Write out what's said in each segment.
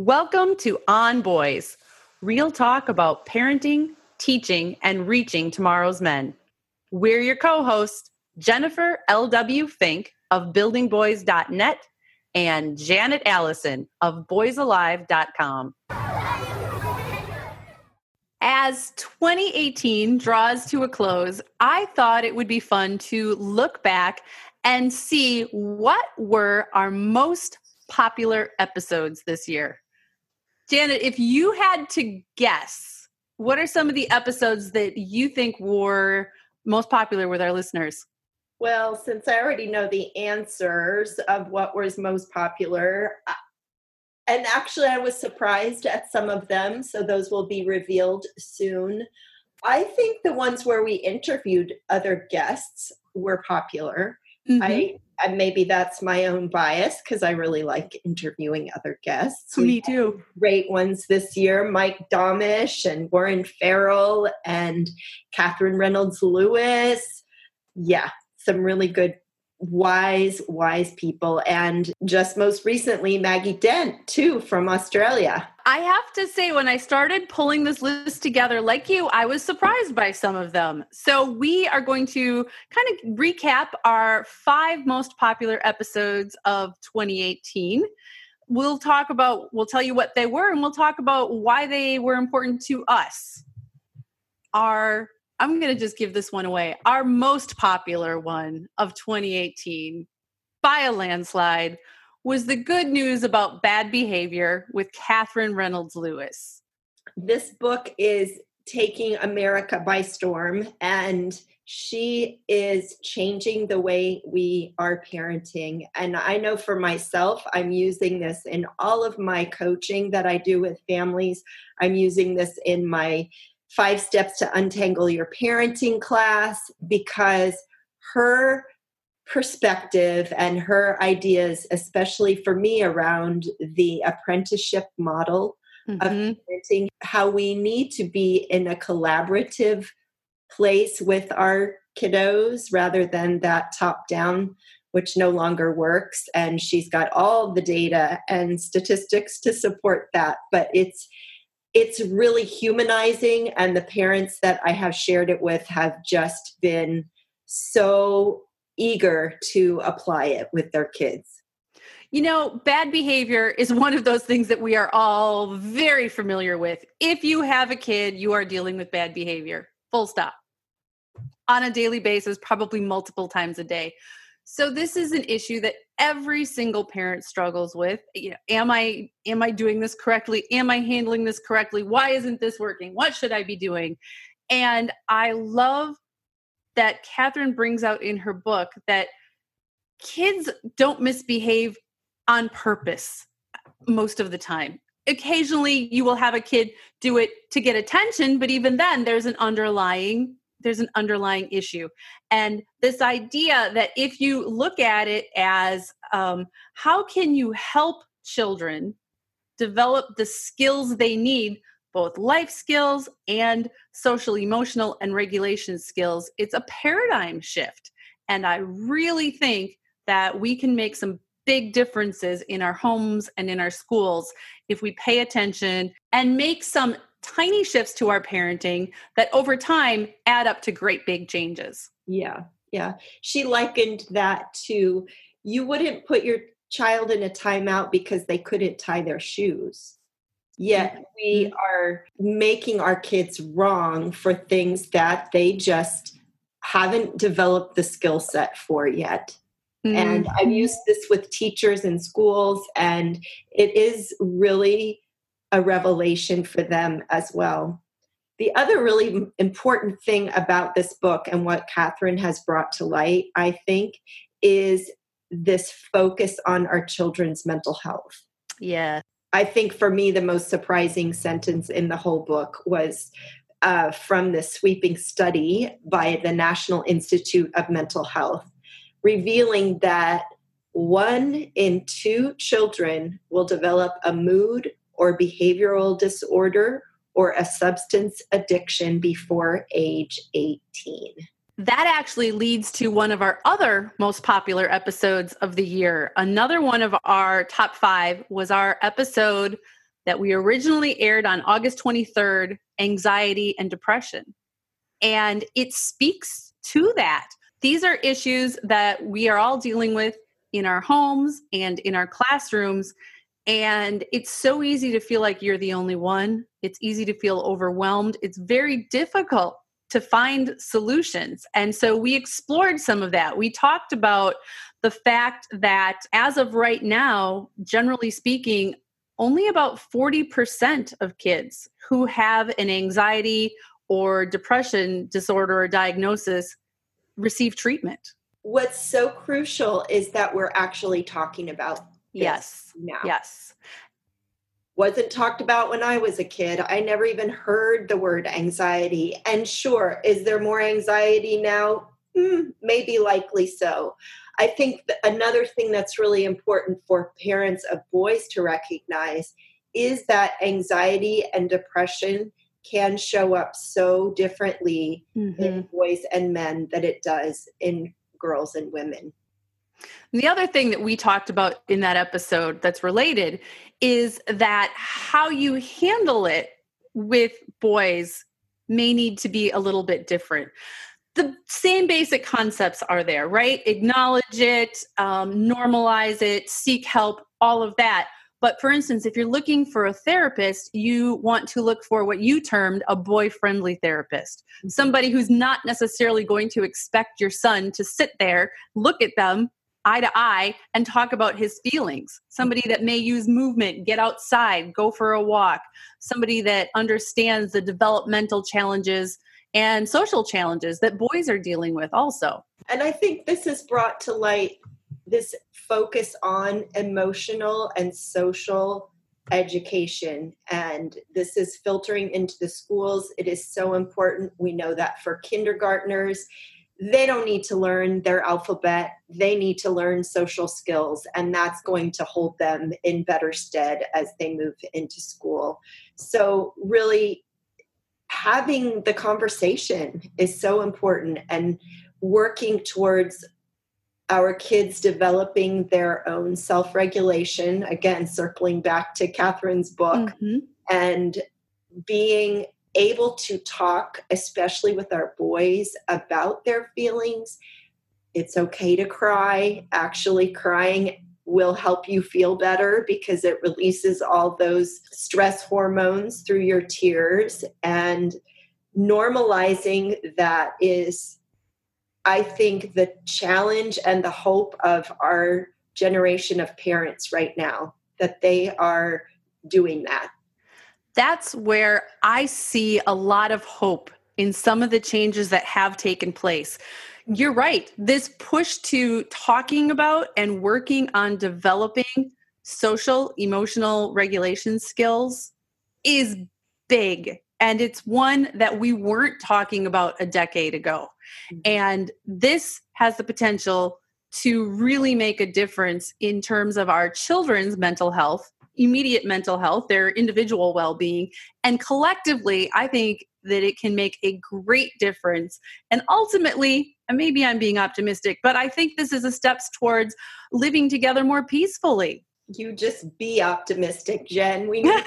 Welcome to On Boys, real talk about parenting, teaching, and reaching tomorrow's men. We're your co hosts, Jennifer L.W. Fink of buildingboys.net and Janet Allison of boysalive.com. As 2018 draws to a close, I thought it would be fun to look back and see what were our most popular episodes this year. Janet, if you had to guess, what are some of the episodes that you think were most popular with our listeners? Well, since I already know the answers of what was most popular, uh, and actually I was surprised at some of them, so those will be revealed soon. I think the ones where we interviewed other guests were popular. Mm-hmm. I, I, maybe that's my own bias because I really like interviewing other guests. Me too. Great ones this year: Mike Domitrz and Warren Farrell and Katherine Reynolds Lewis. Yeah, some really good wise wise people. And just most recently maggie dent too from australia. I have to say when i started pulling this list together like you i was surprised by some of them. So we are going to kind of recap our five most popular episodes of 2018 we'll talk about we'll tell you what they were and we'll talk about why they were important to us. Our I'm going to just give this one away. Our most popular one of 2018 by a landslide was the good news about bad behavior with Katherine Reynolds Lewis. This book is taking America by storm, and she is changing the way we are parenting. And I know for myself, I'm using this in all of my coaching that I do with families. I'm using this in my Five Steps to Untangle Your Parenting class because her perspective and her ideas, especially for me around the apprenticeship model mm-hmm. of parenting, how we need to be in a collaborative place with our kiddos rather than that top down which no longer works and she's got all the data and statistics to support that but it's it's really humanizing and the parents that i have shared it with have just been so eager to apply it with their kids you know, bad behavior is one of those things that we are all very familiar with. If you have a kid, you are dealing with bad behavior, full stop, on a daily basis, probably multiple times a day. So this is an issue that every single parent struggles with. You know, am I am I doing this correctly? Am I handling this correctly? Why isn't this working? What should I be doing? And I love that Katherine brings out in her book that kids don't misbehave on purpose most of the time. Occasionally, you will have a kid do it to get attention, but even then, there's an underlying there's an underlying issue. And this idea that if you look at it as um, how can you help children develop the skills they need both life skills and social emotional and regulation skills it's a paradigm shift. And i really think that we can make some big differences in our homes and in our schools if we pay attention and make some tiny shifts to our parenting that over time add up to great big changes. Yeah, yeah. She likened that to you wouldn't put your child in a timeout because they couldn't tie their shoes. Yet mm-hmm. we are making our kids wrong for things that they just haven't developed the skill set for yet. Mm-hmm. And I've used this with teachers in schools, and it is really a revelation for them as well. The other really important thing about this book and what Katherine has brought to light, I think, is this focus on our children's mental health. Yeah. I think for me, the most surprising sentence in the whole book was uh, from this sweeping study by the National Institute of Mental Health, revealing that one in two children will develop a mood or behavioral disorder or a substance addiction before age 18 that actually leads to one of our other most popular episodes of the year. Another one of our top five was our episode that we originally aired on August 23rd Anxiety and Depression. And it speaks to that. These are issues that we are all dealing with in our homes and in our classrooms. And it's so easy to feel like you're the only one. It's easy to feel overwhelmed. It's very difficult to find solutions. And so we explored some of that. We talked about the fact that as of right now, generally speaking, only about 40% of kids who have an anxiety or depression disorder or diagnosis receive treatment. What's so crucial is that we're actually talking about yes now. Yes wasn't talked about when I was a kid. I never even heard the word anxiety. And sure, is there more anxiety now? Hmm, maybe likely so. I think another thing that's really important for parents of boys to recognize is that anxiety and depression can show up so differently mm-hmm. in boys and men that it does in girls and women. The other thing that we talked about in that episode that's related is that how you handle it with boys may need to be a little bit different. The same basic concepts are there, right? Acknowledge it, um, normalize it, seek help, all of that. But for instance, if you're looking for a therapist, you want to look for what you termed a boy friendly therapist. Mm-hmm. Somebody who's not necessarily going to expect your son to sit there, look at them, eye to eye and talk about his feelings. Somebody that may use movement, get outside, go for a walk. Somebody that understands the developmental challenges and social challenges that boys are dealing with also. And I think this has brought to light this focus on emotional and social education and this is filtering into the schools it is so important we know that for kindergartners they don't need to learn their alphabet they need to learn social skills and that's going to hold them in better stead as they move into school so really having the conversation is so important and working towards our kids developing their own self-regulation again circling back to katherine's book mm-hmm. and being able to talk, especially with our boys, about their feelings. It's okay to cry. Actually, crying will help you feel better because it releases all those stress hormones through your tears. And normalizing that is, I think, the challenge and the hope of our generation of parents right now that they are doing that that's where I see a lot of hope in some of the changes that have taken place. You're right. This push to talking about and working on developing social emotional regulation skills is big. And it's one that we weren't talking about a decade ago. Mm-hmm. And this has the potential to really make a difference in terms of our children's mental health immediate mental health, their individual well being. And collectively, I think that it can make a great difference. And ultimately, and maybe I'm being optimistic, but I think this is a steps towards living together more peacefully. You just be optimistic, Jen. We need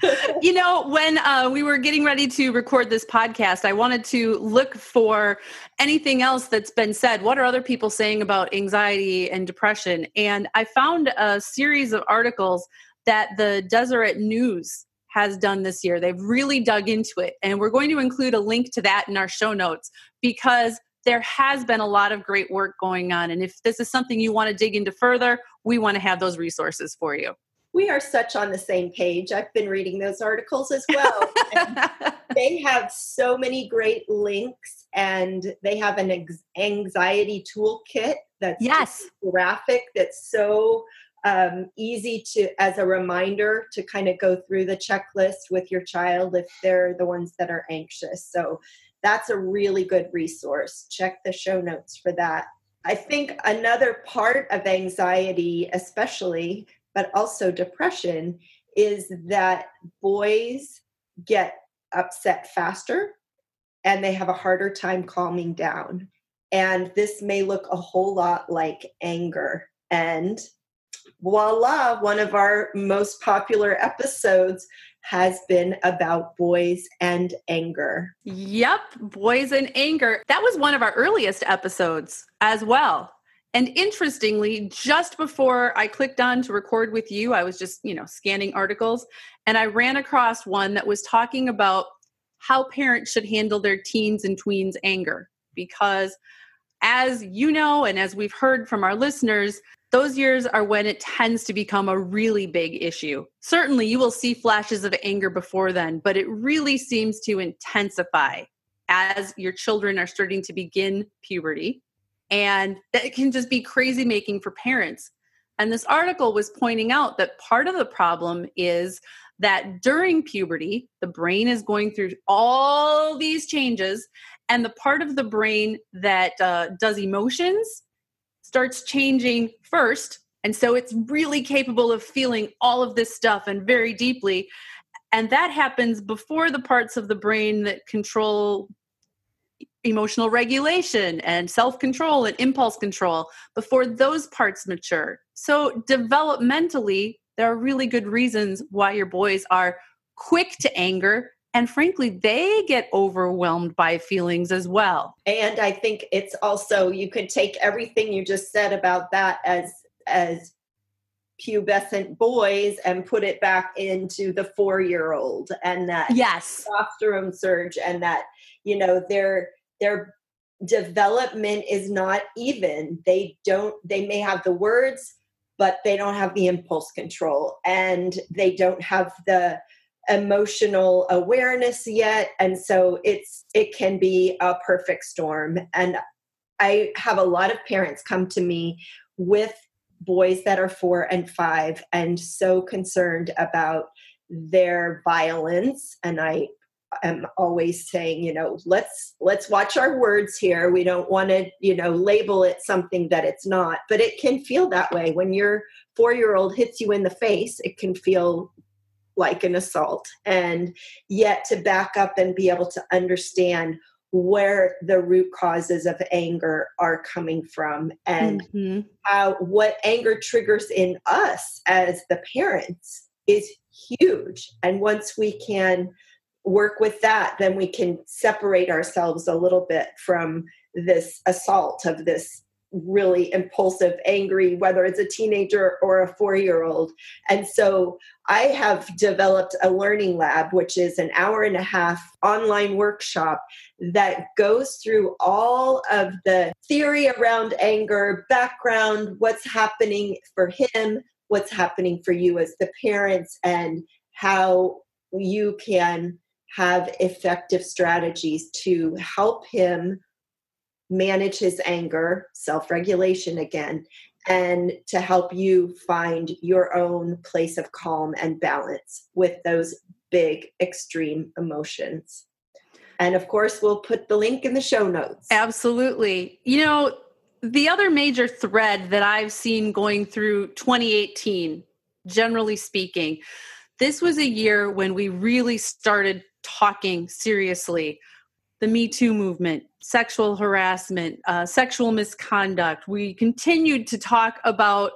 you know, when uh, we were getting ready to record this podcast, I wanted to look for anything else that's been said. What are other people saying about anxiety and depression? And I found a series of articles that the Deseret News has done this year. They've really dug into it. And we're going to include a link to that in our show notes because there has been a lot of great work going on. And if this is something you want to dig into further, we want to have those resources for you. We are such on the same page. I've been reading those articles as well. they have so many great links and they have an anxiety toolkit that's yes graphic that's so um, easy to as a reminder to kind of go through the checklist with your child if they're the ones that are anxious. So that's a really good resource. Check the show notes for that. I think another part of anxiety especially but also depression is that boys get upset faster and they have a harder time calming down. And this may look a whole lot like anger. And voila, one of our most popular episodes has been about boys and anger. Yep, boys and anger. That was one of our earliest episodes as well. And interestingly, just before I clicked on to record with you, I was just, you know, scanning articles and I ran across one that was talking about how parents should handle their teens and tweens anger because as you know and as we've heard from our listeners, those years are when it tends to become a really big issue. Certainly, you will see flashes of anger before then, but it really seems to intensify as your children are starting to begin puberty. And that can just be crazy making for parents. And this article was pointing out that part of the problem is that during puberty, the brain is going through all these changes, and the part of the brain that uh, does emotions starts changing first. And so it's really capable of feeling all of this stuff and very deeply. And that happens before the parts of the brain that control emotional regulation and self control and impulse control, before those parts mature. So, developmentally, there are really good reasons why your boys are quick to anger and frankly they get overwhelmed by feelings as well. And i think it's also you could take everything you just said about that as as pubescent boys and put it back into the four year old and that yes. testosterone surge and that you know their their development is not even. They don't they may have the words but they don't have the impulse control and they don't have the emotional awareness yet. And so it's it can be a perfect storm. And i have a lot of parents come to me with boys that are 4 and 5 and so concerned about their violence. And i am always saying you know let's let's watch our words here. We don't want to you know label it something that it's not. But it can feel that way. When your 4 year old hits you in the face it can feel like an assault and yet to back up and be able to understand where the root causes of anger are coming from and mm-hmm. how what anger triggers in us as the parents is huge and once we can work with that then we can separate ourselves a little bit from this assault of this really impulsive, angry, whether it's a teenager or a four year old. And so I have developed a learning lab, which is an hour and a half online workshop that goes through all of the theory around anger, background, what's happening for him, what's happening for you as the parents, and how you can have effective strategies to help him manage his anger, self regulation again, and to help you find your own place of calm and balance with those big extreme emotions. And of course, we'll put the link in the show notes. Absolutely. You know, the other major thread that I've seen going through 2018, generally speaking, this was a year when we really started talking seriously the Me Too movement, sexual harassment, uh, sexual misconduct. We continued to talk about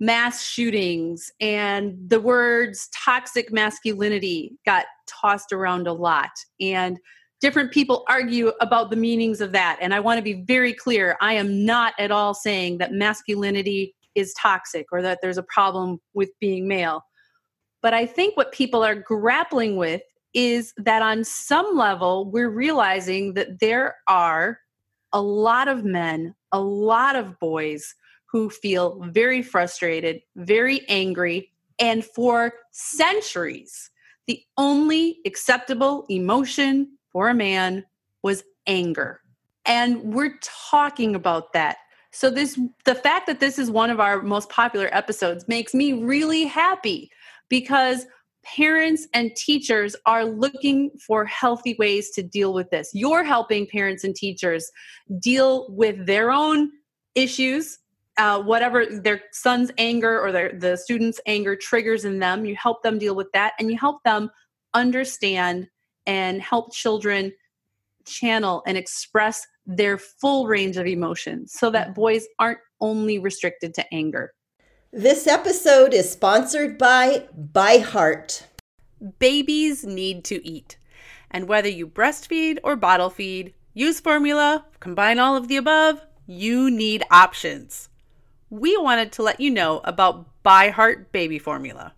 mass shootings, and the words toxic masculinity got tossed around a lot. And different people argue about the meanings of that. And I want to be very clear I am not at all saying that masculinity is toxic or that there's a problem with being male. But I think what people are grappling with is that on some level, we're realizing that there are a lot of men, a lot of boys who feel very frustrated, very angry, and for centuries, the only acceptable emotion for a man was anger. And we're talking about that So this the fact that this is one of our most popular episodes makes me really happy because parents and teachers are looking for healthy ways to deal with this. You're helping parents and teachers deal with their own issues, uh, whatever their son's anger or their, the student's anger triggers in them. You help them deal with that and you help them understand and help children channel and express their full range of emotions so that boys aren't only restricted to anger. This episode is sponsored by ByHeart. Babies need to eat. And whether you breastfeed or bottle feed, use formula, combine all of the above, you need options. We wanted to let you know about ByHeart Baby Formula.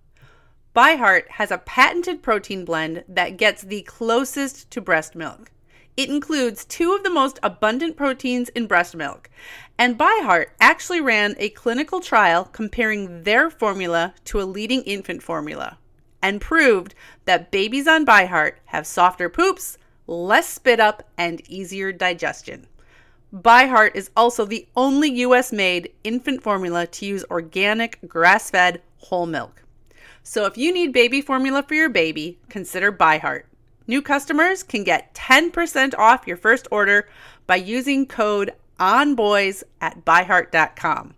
ByHeart has a patented protein blend that gets the closest to breast milk. It includes two of the most abundant proteins in breast milk. And ByHeart actually ran a clinical trial comparing their formula to a leading infant formula and proved that babies on ByHeart have softer poops, less spit up, and easier digestion. ByHeart is also the only US made infant formula to use organic, grass fed whole milk. So if you need baby formula for your baby, consider ByHeart. New customers can get 10% off your first order by using code ONBOYS at byheart.com.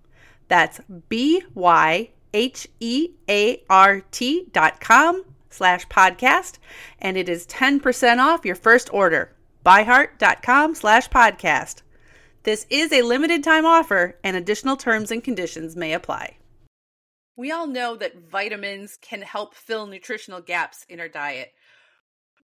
That's B Y H E A R T dot com slash podcast, and it is 10% off your first order. Byheart.com slash podcast. This is a limited time offer, and additional terms and conditions may apply. We all know that vitamins can help fill nutritional gaps in our diet.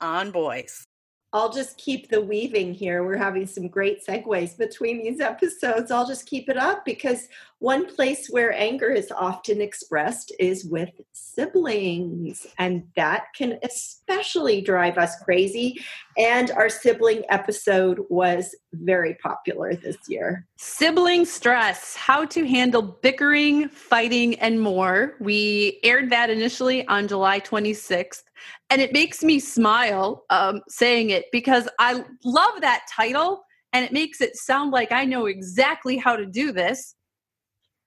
on boys. I'll just keep the weaving here. We're having some great segues between these episodes. I'll just keep it up because one place where anger is often expressed is with siblings, and that can especially drive us crazy. And our sibling episode was very popular this year. Sibling stress, how to handle bickering, fighting, and more. We aired that initially on July 26th and it makes me smile um, saying it because I love that title and it makes it sound like I know exactly how to do this.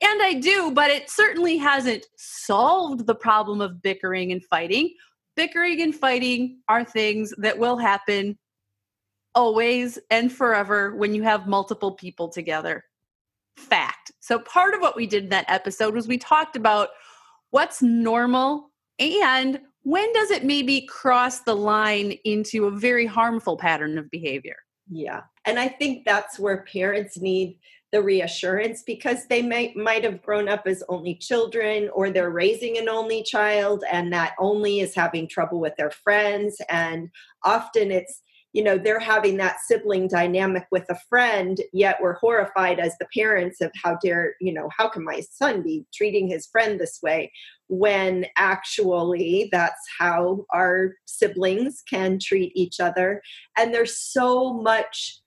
And I do, but it certainly hasn't solved the problem of bickering and fighting. Bickering and fighting are things that will happen always and forever when you have multiple people together. Fact. So, part of what we did in that episode was we talked about what's normal and when does it maybe cross the line into a very harmful pattern of behavior? Yeah. And I think that's where parents need the reassurance because they may might have grown up as only children or they're raising an only child and that only is having trouble with their friends. And often it's you know they're having that sibling dynamic with a friend yet we're horrified as the parents of how dare you know how can my son be treating his friend this way when actually that's how our siblings can treat each other. And there's so much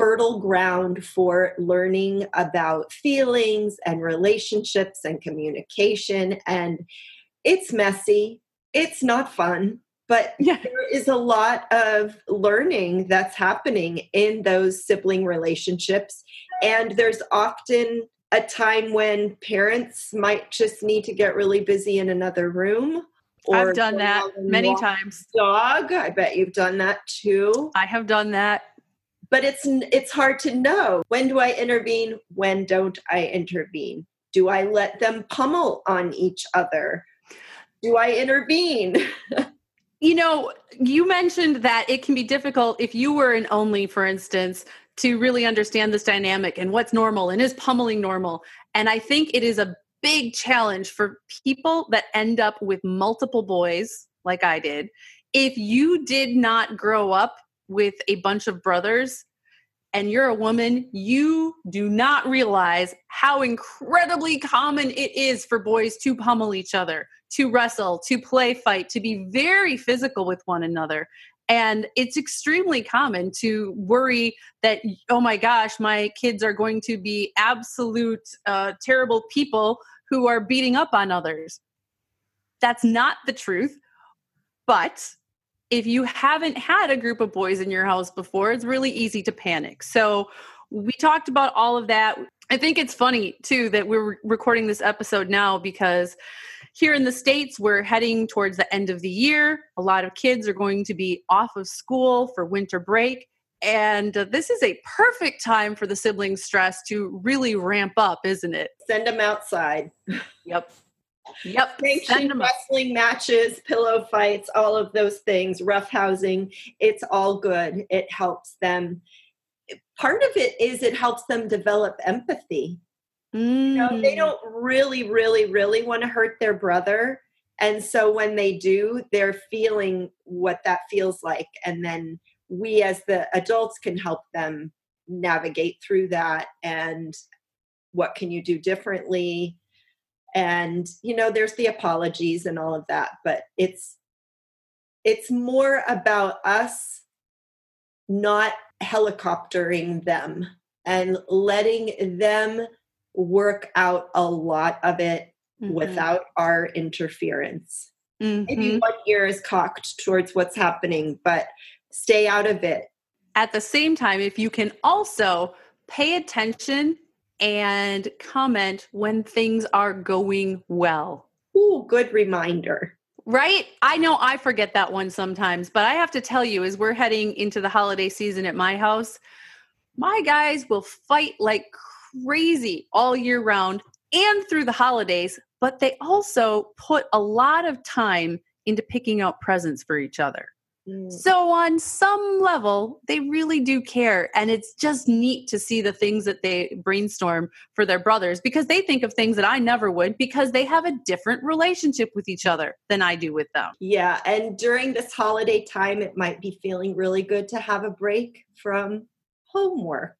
fertile ground for learning about feelings and relationships and communication and it's messy. It's not fun, but Yeah. there is a lot of learning that's happening in those sibling relationships. And there's often a time when parents might just need to get really busy in another room. I've done that many times. Dog, I bet you've done that too. I have done that. But it's it's hard to know when do I intervene, when don't I intervene? Do I let them pummel on each other? Do I intervene? You know, you mentioned that it can be difficult if you were an only, for instance, to really understand this dynamic and what's normal and is pummeling normal. And I think it is a big challenge for people that end up with multiple boys, like I did. If you did not grow up with a bunch of brothers and you're a woman, you do not realize how incredibly common it is for boys to pummel each other, to wrestle, to play fight, to be very physical with one another. And it's extremely common to worry that, oh my gosh, my kids are going to be absolute uh, terrible people who are beating up on others. That's not the truth. But if you haven't had a group of boys in your house before, it's really easy to panic. So we talked about all of that. I think it's funny too that we're recording this episode now because here in the States, we're heading towards the end of the year. A lot of kids are going to be off of school for winter break. And uh, this is a perfect time for the sibling stress to really ramp up, isn't it? Send them outside. Yep. Yep. Sanctioned wrestling matches, pillow fights, all of those things, rough housing. It's all good. It helps them. Part of it is it helps them develop empathy. You know, they Mm. don't really, really, really want to hurt their brother. And so when they do, they're feeling what that feels like. And then we as the adults can help them navigate through that and what can you do differently and you know there's the apologies and all of that but it's it's more about us not helicoptering them and letting them work out a lot of it Mhm. without our interference maybe Mhm. one ear is cocked towards what's happening but stay out of it At the same time, if you can also pay attention and comment when things are going well. Ooh, good reminder Right? I know I forget that one sometimes, but I have to tell you, as we're heading into the holiday season at my house, my guys will fight like crazy all year round and through the holidays, but they also put a lot of time into picking out presents for each other. Mm. So, on some level, they really do care. And it's just neat to see the things that they brainstorm for their brothers because they think of things that I never would because they have a different relationship with each other than I do with them. Yeah, and during this holiday time, it might be feeling really good to have a break from homework.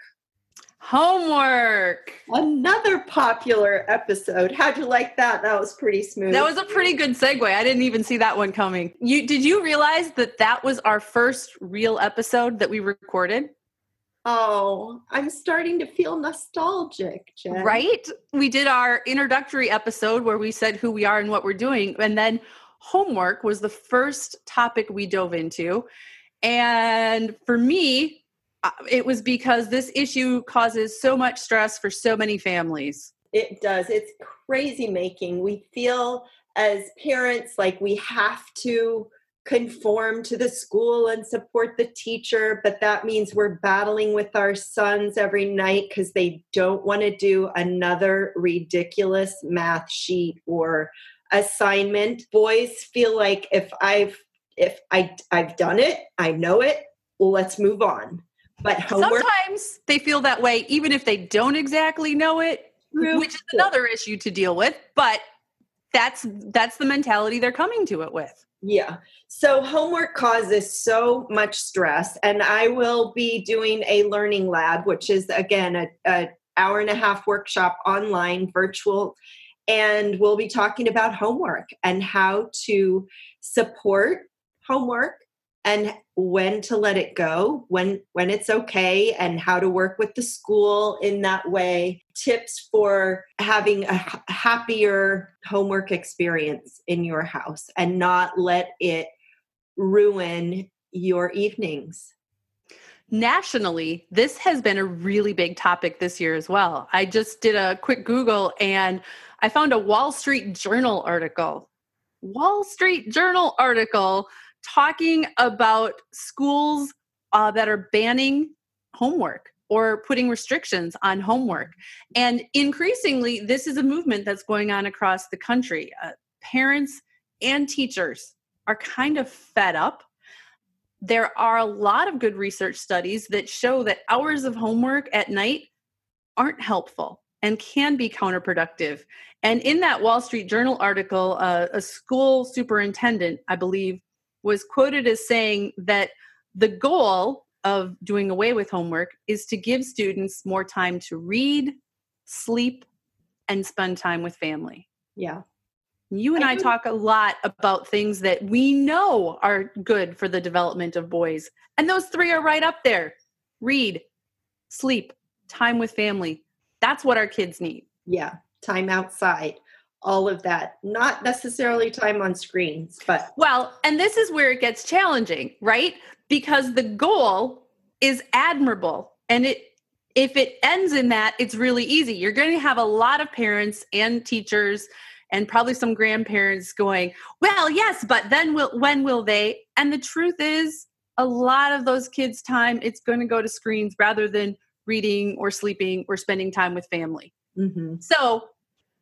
Homework. Another popular episode. How'd you like that? That was pretty smooth. That was a pretty good segue. I didn't even see that one coming. You did you realize that that was our first real episode that we recorded? Oh, I'm starting to feel nostalgic, Jen. Right? We did our introductory episode where we said who we are and what we're doing. And then homework was the first topic we dove into. And for me, it was because this issue causes so much stress for so many families. It does. It's crazy making. We feel as parents like we have to conform to the school and support the teacher, but that means we're battling with our sons every night because they don't want to do another ridiculous math sheet or assignment. Boys feel like if I've if I I've done it, I know it, well, let's move on. But homework Sometimes they feel that way, even if they don't exactly know it, True. which is another issue to deal with. But that's that's the mentality they're coming to it with. Yeah. So homework causes so much stress, and I will be doing a learning lab, which is again a, a hour and a half workshop online, virtual, and we'll be talking about homework and how to support homework and when to let it go when when it's okay and how to work with the school in that way tips for having a happier homework experience in your house and not let it ruin your evenings nationally, this has been a really big topic this year as well. I just did a quick Google and I found a Wall Street Journal article. Wall Street Journal article talking about schools uh, that are banning homework or putting restrictions on homework. And increasingly, this is a movement that's going on across the country. Uh, parents and teachers are kind of fed up there are a lot of good research studies that show that hours of homework at night aren't helpful and can be counterproductive. And in that Wall Street Journal article, uh, a school superintendent, I believe, was quoted as saying that the goal of doing away with homework is to give students more time to read, sleep, and spend time with family. Yeah. You and I, I talk a lot about things that we know are good for the development of boys. And those three are right up there read, sleep, time with family. That's what our kids need. Yeah, time outside, all of that. Not necessarily time on screens, but. Well, and this is where it gets challenging, right? Because the goal is admirable and it if it ends in that it's really easy you're going to have a lot of parents and teachers and probably some grandparents going, "Well, yes, but then will when will they?" And the truth is, a lot of those kids' time it's going to go to screens rather than reading or sleeping or spending time with family. Mm-hmm. So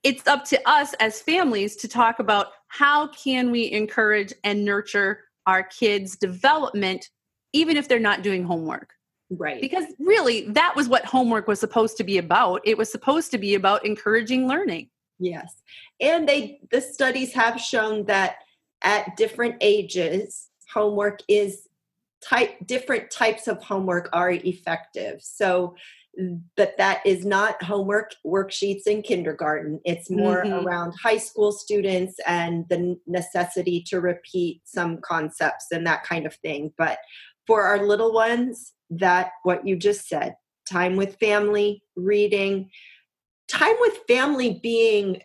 it's up to us as families to talk about how can we encourage and nurture our kids' development, even if they're not doing homework. Right. Because really, that was what homework was supposed to be about. It was supposed to be about encouraging learning. Yes. And they the studies have shown that at different ages homework is type different types of homework are effective. So but that is not homework worksheets in kindergarten. It's more mm-hmm. around high school students and the necessity to repeat some concepts and that kind of thing. But for our little ones, that what you just said, time with family, reading, time with family being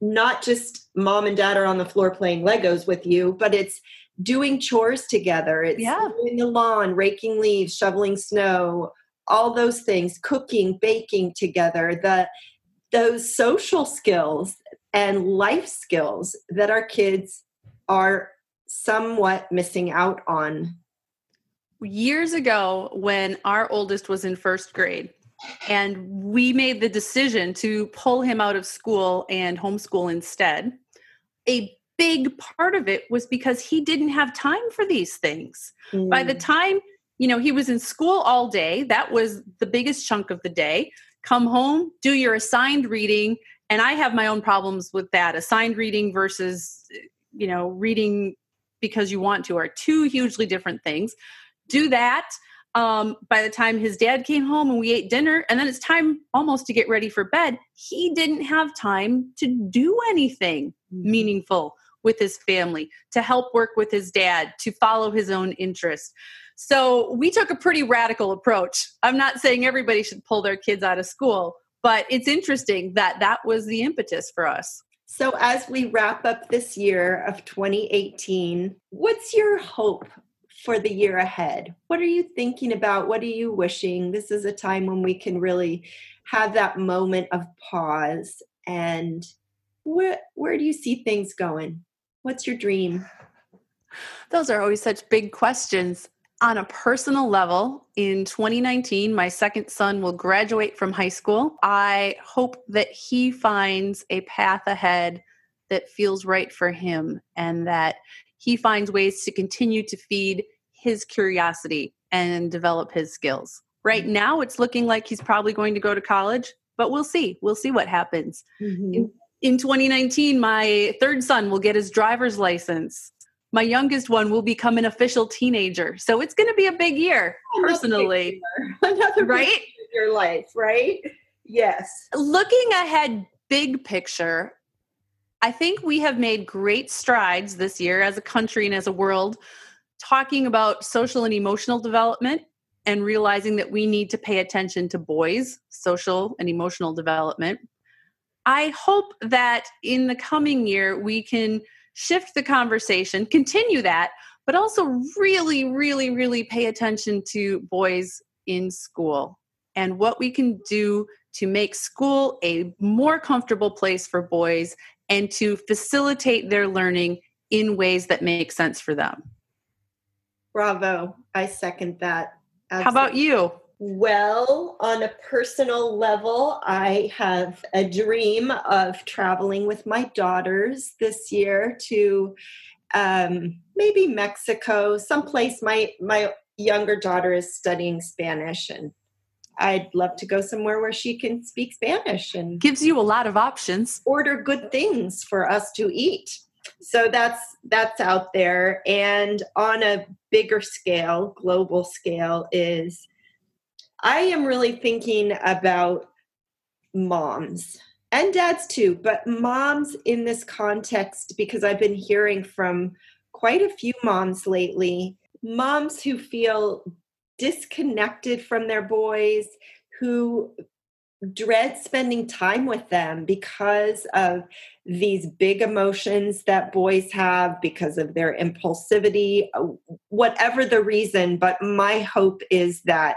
not just mom and dad are on the floor playing Legos with you, but it's doing chores together. It's yeah. in the lawn, raking leaves, shoveling snow, all those things, cooking, baking together, the those social skills and life skills that our kids are somewhat missing out on. Years ago, when our oldest was in first grade, and we made the decision to pull him out of school and homeschool instead. A big part of it was because he didn't have time for these things. Mm. By the mm. time, you know, he was in school all day, that was the biggest chunk of the day. Come home, do your assigned reading, and I have my own problems with that. Assigned reading versus, you know, reading because you want to are two hugely different things. Do that um, by the time his dad came home and we ate dinner, and then it's time almost to get ready for bed, he didn't have time to do anything mm-hmm. meaningful with his family, to help work with his dad, to follow his own interests. So we took a pretty radical approach. I'm not saying everybody should pull their kids out of school, but it's interesting that that was the impetus for us. So, as we wrap up this year of 2018, what's your hope for the year ahead? What are you thinking about? What are you wishing? This is a time when we can really have that moment of pause and where where do you see things going? What's your dream? Those are always such big questions. On a personal level, in 2019, my second son will graduate from high school. I hope that he finds a path ahead that feels right for him and that he finds ways to continue to feed his curiosity and develop his skills. Right mm-hmm. now, it's looking like he's probably going to go to college, but we'll see. We'll see what happens. Mm-hmm. In, in 2019, my third son will get his driver's license. My youngest one will become an official teenager. So it's going to be a big year, personally. Another, Another right? your life, right? Yes. Looking ahead, big picture, I think we have made great strides this year as a country and as a world talking about social and emotional development and realizing that we need to pay attention to boys' social and emotional development. I hope that in the coming year we can shift the conversation, continue that, but also really, really, really pay attention to boys in school and what we can do to make school a more comfortable place for boys and to facilitate their learning in ways that make sense for them. Bravo. I second that. Absolutely. How about you? Well, on a personal level, I have a dream of traveling with my daughters this year to um, maybe Mexico, someplace my my younger daughter is studying Spanish and I'd love to go somewhere where she can speak Spanish and gives you a lot of options. Order good things for us to eat. So that's that's out there and on a bigger scale, global scale is I am really thinking about moms and dads too, but moms in this context because I've been hearing from quite a few moms lately, moms who feel disconnected from their boys, who dread spending time with them because of these big emotions that boys have because of their impulsivity, uh, whatever the reason. But my hope is that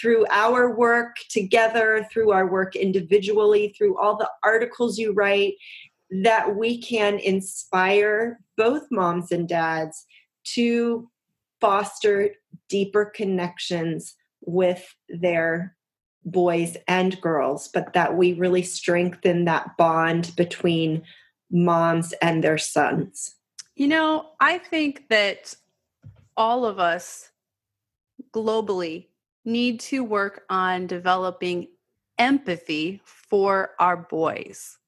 through our work together, through our work individually, through all the articles you write, that we can inspire both moms and dads to foster deeper connections with their boys and girls, but that we really strengthen that bond between moms and their sons. You know, I think that all of us globally need to work on developing empathy for our boys.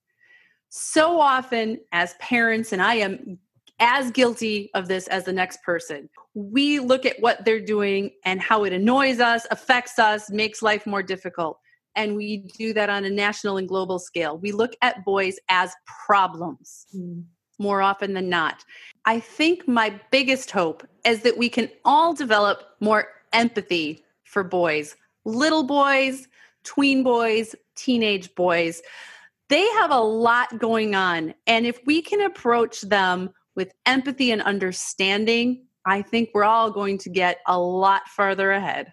So often, as parents, and I am as guilty of this as the next person, we look at what they're doing and how it annoys us, affects us, makes life more difficult. And we do that on a national and global scale. We look at boys as problems mm. more often than not. I think my biggest hope is that we can all develop more empathy for boys, little boys, tween boys, teenage boys. They have a lot going on. And if we can approach them with empathy and understanding, I think we're all going to get a lot farther ahead.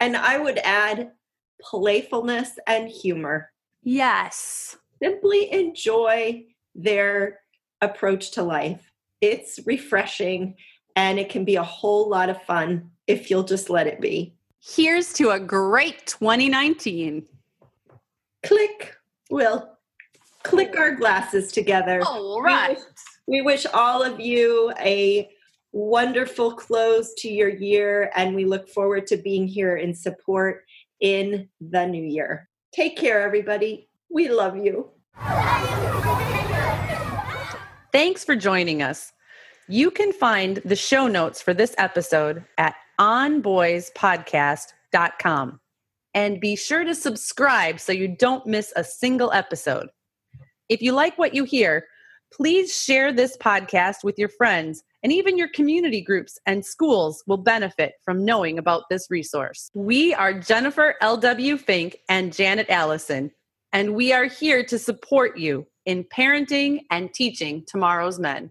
And I would add playfulness and humor. Yes. Simply enjoy their approach to life. It's refreshing and it can be a whole lot of fun if you'll just let it be. Here's to a great 2019. Click. We'll click our glasses together. All right. We wish, all of you a wonderful close to your year, and we look forward to being here in support in the new year. Take care, everybody. We love you. Thanks for joining us. You can find the show notes for this episode at onboyspodcast.com. And be sure to subscribe so you don't miss a single episode. If you like what you hear, please share this podcast with your friends and even your community groups and schools will benefit from knowing about this resource. We are Jennifer L.W. Fink and Janet Allison, and we are here to support you in parenting and teaching tomorrow's men.